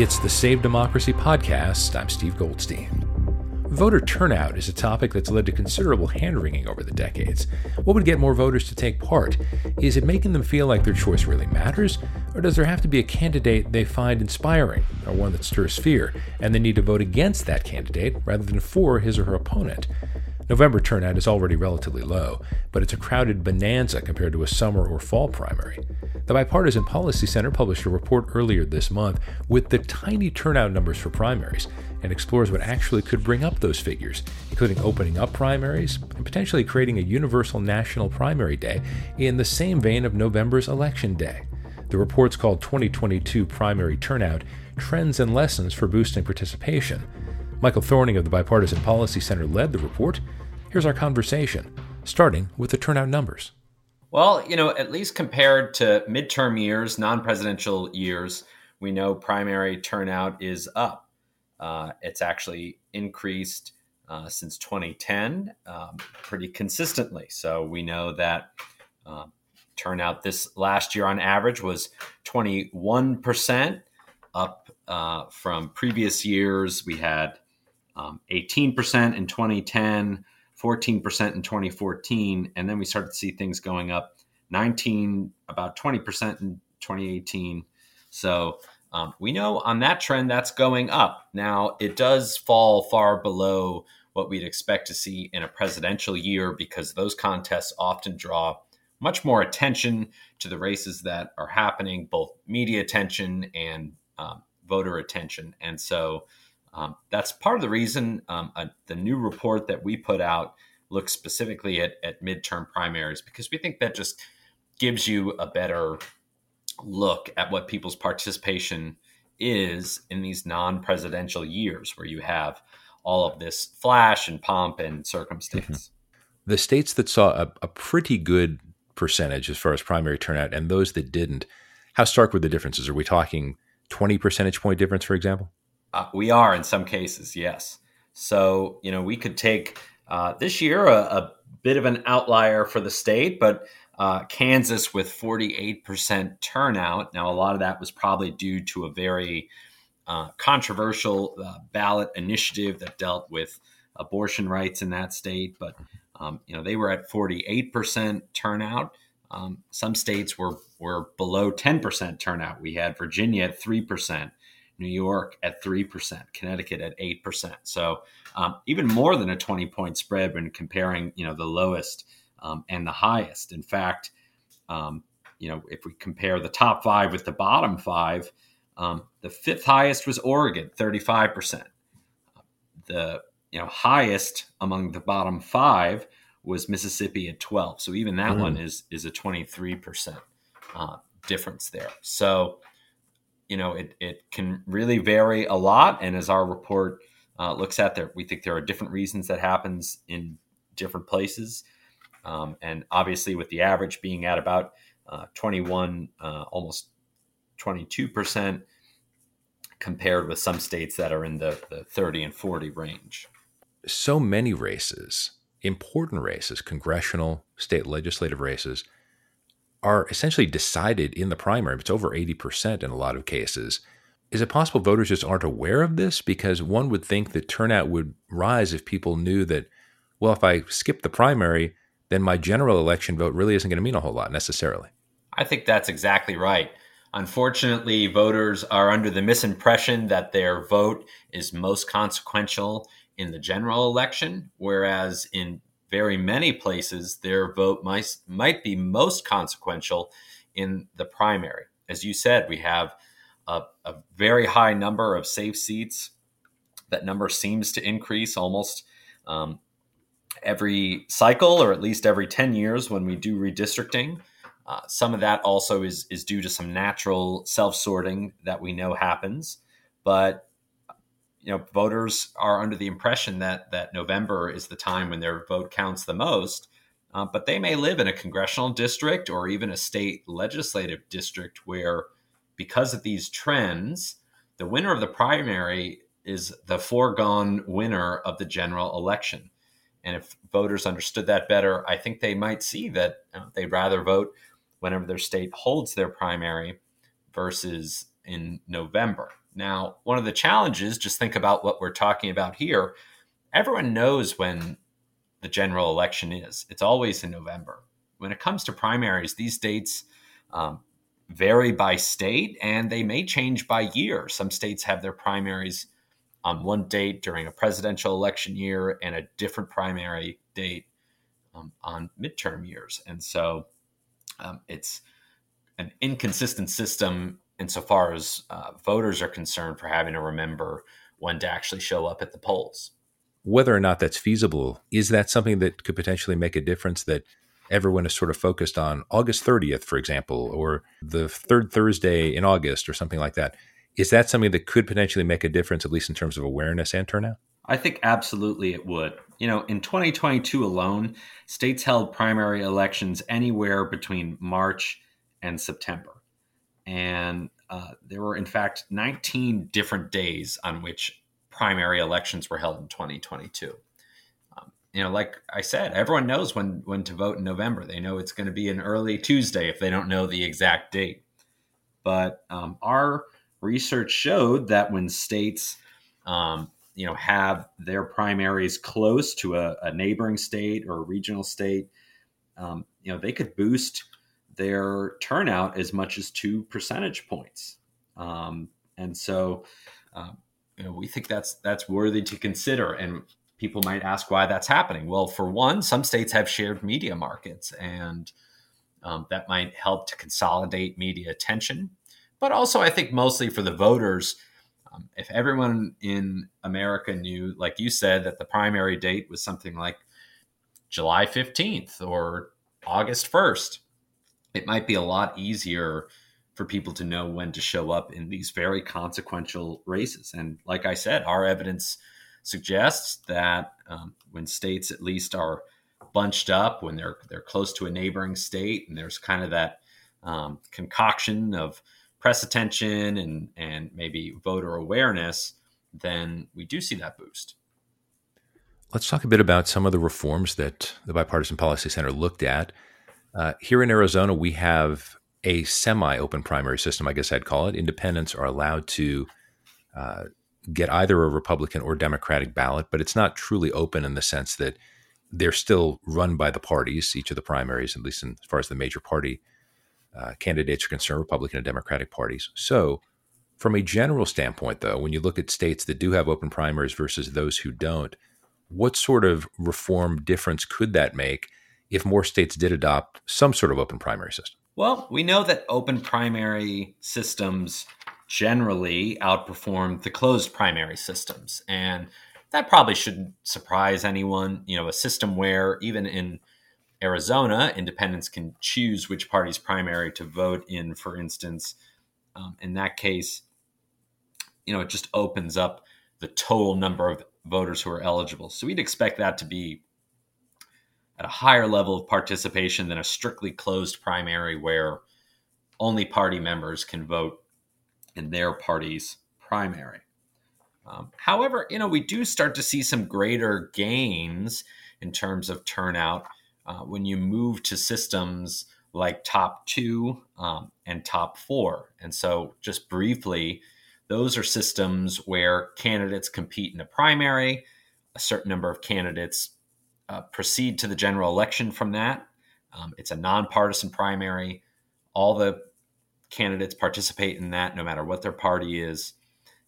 It's the Save Democracy podcast. I'm Steve Goldstein. Voter turnout is a topic that's led to considerable hand wringing over the decades. What would get more voters to take part? Is it making them feel like their choice really matters? Or does there have to be a candidate they find inspiring, or one that stirs fear, and they need to vote against that candidate rather than for his or her opponent? November turnout is already relatively low, but it's a crowded bonanza compared to a summer or fall primary. The Bipartisan Policy Center published a report earlier this month with the tiny turnout numbers for primaries and explores what actually could bring up those figures, including opening up primaries and potentially creating a universal national primary day in the same vein of November's election day. The report's called 2022 Primary Turnout Trends and Lessons for Boosting Participation. Michael Thorning of the Bipartisan Policy Center led the report. Here's our conversation, starting with the turnout numbers. Well, you know, at least compared to midterm years, non presidential years, we know primary turnout is up. Uh, it's actually increased uh, since 2010 um, pretty consistently. So we know that uh, turnout this last year on average was 21%, up uh, from previous years. We had um, 18% in 2010. 14% in 2014, and then we started to see things going up 19, about 20% in 2018. So um, we know on that trend that's going up. Now, it does fall far below what we'd expect to see in a presidential year because those contests often draw much more attention to the races that are happening, both media attention and um, voter attention. And so um, that's part of the reason um, uh, the new report that we put out looks specifically at, at midterm primaries because we think that just gives you a better look at what people's participation is in these non-presidential years where you have all of this flash and pomp and circumstance. Mm-hmm. The states that saw a, a pretty good percentage as far as primary turnout and those that didn't, how stark were the differences? Are we talking 20 percentage point difference, for example? Uh, we are in some cases, yes. So, you know, we could take uh, this year a, a, bit of an outlier for the state, but uh, Kansas with 48% turnout. Now, a lot of that was probably due to a very uh, controversial uh, ballot initiative that dealt with abortion rights in that state, but um, you know they were at 48% turnout. Um, some states were were below 10% turnout. We had Virginia at 3%. New York at 3%, Connecticut at 8%. So um, even more than a 20 point spread when comparing, you know, the lowest um, and the highest. In fact, um, you know, if we compare the top five with the bottom five, um, the fifth highest was Oregon, 35%. The, you know, highest among the bottom five was Mississippi at 12. So even that mm. one is, is a 23% uh, difference there. So, you know, it, it can really vary a lot. And as our report uh, looks at there, we think there are different reasons that happens in different places. Um, and obviously, with the average being at about uh, 21, uh, almost 22%, compared with some states that are in the, the 30 and 40 range. So many races, important races, congressional, state legislative races, are essentially decided in the primary. It's over 80% in a lot of cases. Is it possible voters just aren't aware of this? Because one would think that turnout would rise if people knew that, well, if I skip the primary, then my general election vote really isn't going to mean a whole lot necessarily. I think that's exactly right. Unfortunately, voters are under the misimpression that their vote is most consequential in the general election, whereas in very many places, their vote might, might be most consequential in the primary. As you said, we have a, a very high number of safe seats. That number seems to increase almost um, every cycle, or at least every 10 years when we do redistricting. Uh, some of that also is, is due to some natural self sorting that we know happens. But you know voters are under the impression that that November is the time when their vote counts the most. Uh, but they may live in a congressional district or even a state legislative district where, because of these trends, the winner of the primary is the foregone winner of the general election. And if voters understood that better, I think they might see that uh, they'd rather vote whenever their state holds their primary versus in November. Now, one of the challenges, just think about what we're talking about here. Everyone knows when the general election is, it's always in November. When it comes to primaries, these dates um, vary by state and they may change by year. Some states have their primaries on one date during a presidential election year and a different primary date um, on midterm years. And so um, it's an inconsistent system insofar as uh, voters are concerned for having to remember when to actually show up at the polls. Whether or not that's feasible, is that something that could potentially make a difference that everyone is sort of focused on August 30th, for example, or the third Thursday in August or something like that? Is that something that could potentially make a difference, at least in terms of awareness and turnout? I think absolutely it would. You know, in 2022 alone, states held primary elections anywhere between March and September. And uh, there were, in fact, 19 different days on which primary elections were held in 2022. Um, you know, like I said, everyone knows when, when to vote in November. They know it's going to be an early Tuesday if they don't know the exact date. But um, our research showed that when states um, you know have their primaries close to a, a neighboring state or a regional state, um, you know they could boost their turnout as much as two percentage points. Um, and so, uh, you know, we think that's that's worthy to consider. And people might ask why that's happening. Well, for one, some states have shared media markets, and um, that might help to consolidate media attention. But also, I think mostly for the voters, um, if everyone in America knew, like you said, that the primary date was something like July 15th or August 1st, it might be a lot easier for people to know when to show up in these very consequential races. And like I said, our evidence suggests that um, when states at least are bunched up, when they're they're close to a neighboring state, and there's kind of that um, concoction of press attention and and maybe voter awareness, then we do see that boost. Let's talk a bit about some of the reforms that the Bipartisan Policy Center looked at. Uh, here in Arizona, we have a semi-open primary system, I guess I'd call it. Independents are allowed to uh, get either a Republican or Democratic ballot, but it's not truly open in the sense that they're still run by the parties, each of the primaries, at least in, as far as the major party uh, candidates are concerned, Republican and Democratic parties. So, from a general standpoint, though, when you look at states that do have open primaries versus those who don't, what sort of reform difference could that make if more states did adopt some sort of open primary system? Well, we know that open primary systems generally outperform the closed primary systems. And that probably shouldn't surprise anyone. You know, a system where even in Arizona, independents can choose which party's primary to vote in, for instance. Um, in that case, you know, it just opens up the total number of voters who are eligible. So we'd expect that to be at a higher level of participation than a strictly closed primary where only party members can vote in their party's primary. Um, however, you know, we do start to see some greater gains in terms of turnout uh, when you move to systems like top two um, and top four. And so, just briefly, those are systems where candidates compete in a primary, a certain number of candidates uh, proceed to the general election from that. Um, it's a nonpartisan primary. All the candidates participate in that, no matter what their party is.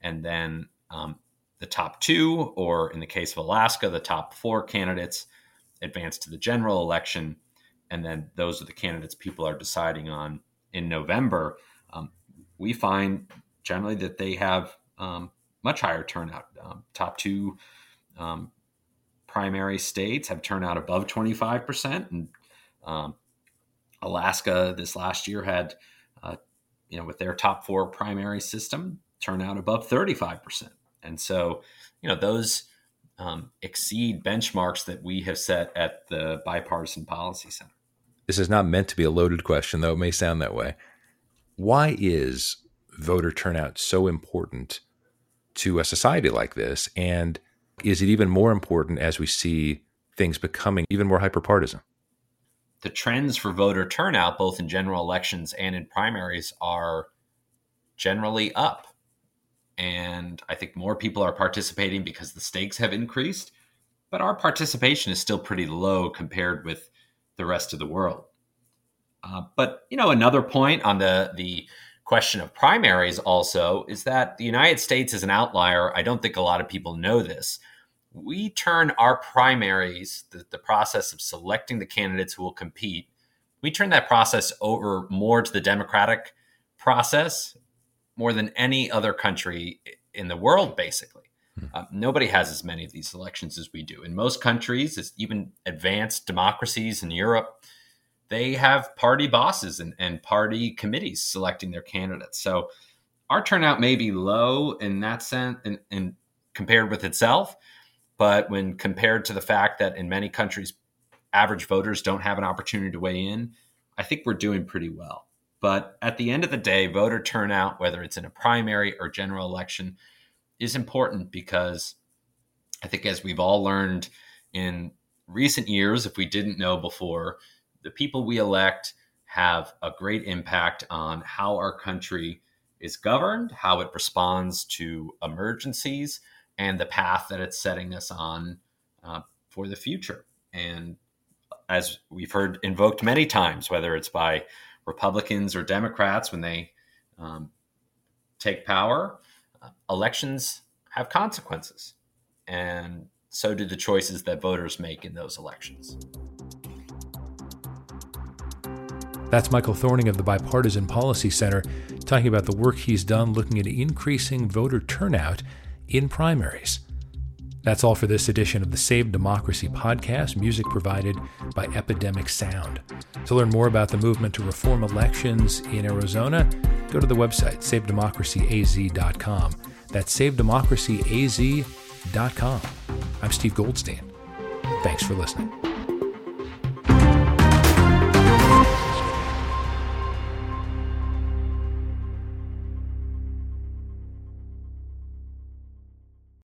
And then um, the top two, or in the case of Alaska, the top four candidates advance to the general election, and then those are the candidates people are deciding on in November. Um, we find generally that they have um, much higher turnout. Um, top two um, primary states have turnout above 25%. And um, Alaska this last year had, uh, you know, with their top four primary system, turnout above 35%. And so, you know, those um, exceed benchmarks that we have set at the Bipartisan Policy Center. This is not meant to be a loaded question, though it may sound that way. Why is voter turnout so important to a society like this? And is it even more important as we see things becoming even more hyperpartisan? The trends for voter turnout, both in general elections and in primaries, are generally up. And I think more people are participating because the stakes have increased, but our participation is still pretty low compared with the rest of the world. Uh, but you know, another point on the the question of primaries also is that the United States is an outlier. I don't think a lot of people know this. We turn our primaries, the, the process of selecting the candidates who will compete, we turn that process over more to the democratic process more than any other country in the world, basically. Uh, nobody has as many of these elections as we do. In most countries, even advanced democracies in Europe, they have party bosses and, and party committees selecting their candidates. So our turnout may be low in that sense and, and compared with itself, but when compared to the fact that in many countries, average voters don't have an opportunity to weigh in, I think we're doing pretty well. But at the end of the day, voter turnout, whether it's in a primary or general election, is important because I think, as we've all learned in recent years, if we didn't know before, the people we elect have a great impact on how our country is governed, how it responds to emergencies, and the path that it's setting us on uh, for the future. And as we've heard invoked many times, whether it's by Republicans or Democrats when they um, take power, uh, elections have consequences. And so do the choices that voters make in those elections. That's Michael Thorning of the Bipartisan Policy Center talking about the work he's done looking at increasing voter turnout in primaries. That's all for this edition of the Save Democracy podcast, music provided by Epidemic Sound. To learn more about the movement to reform elections in Arizona, go to the website savedemocracyaz.com. That's savedemocracyaz.com. I'm Steve Goldstein. Thanks for listening.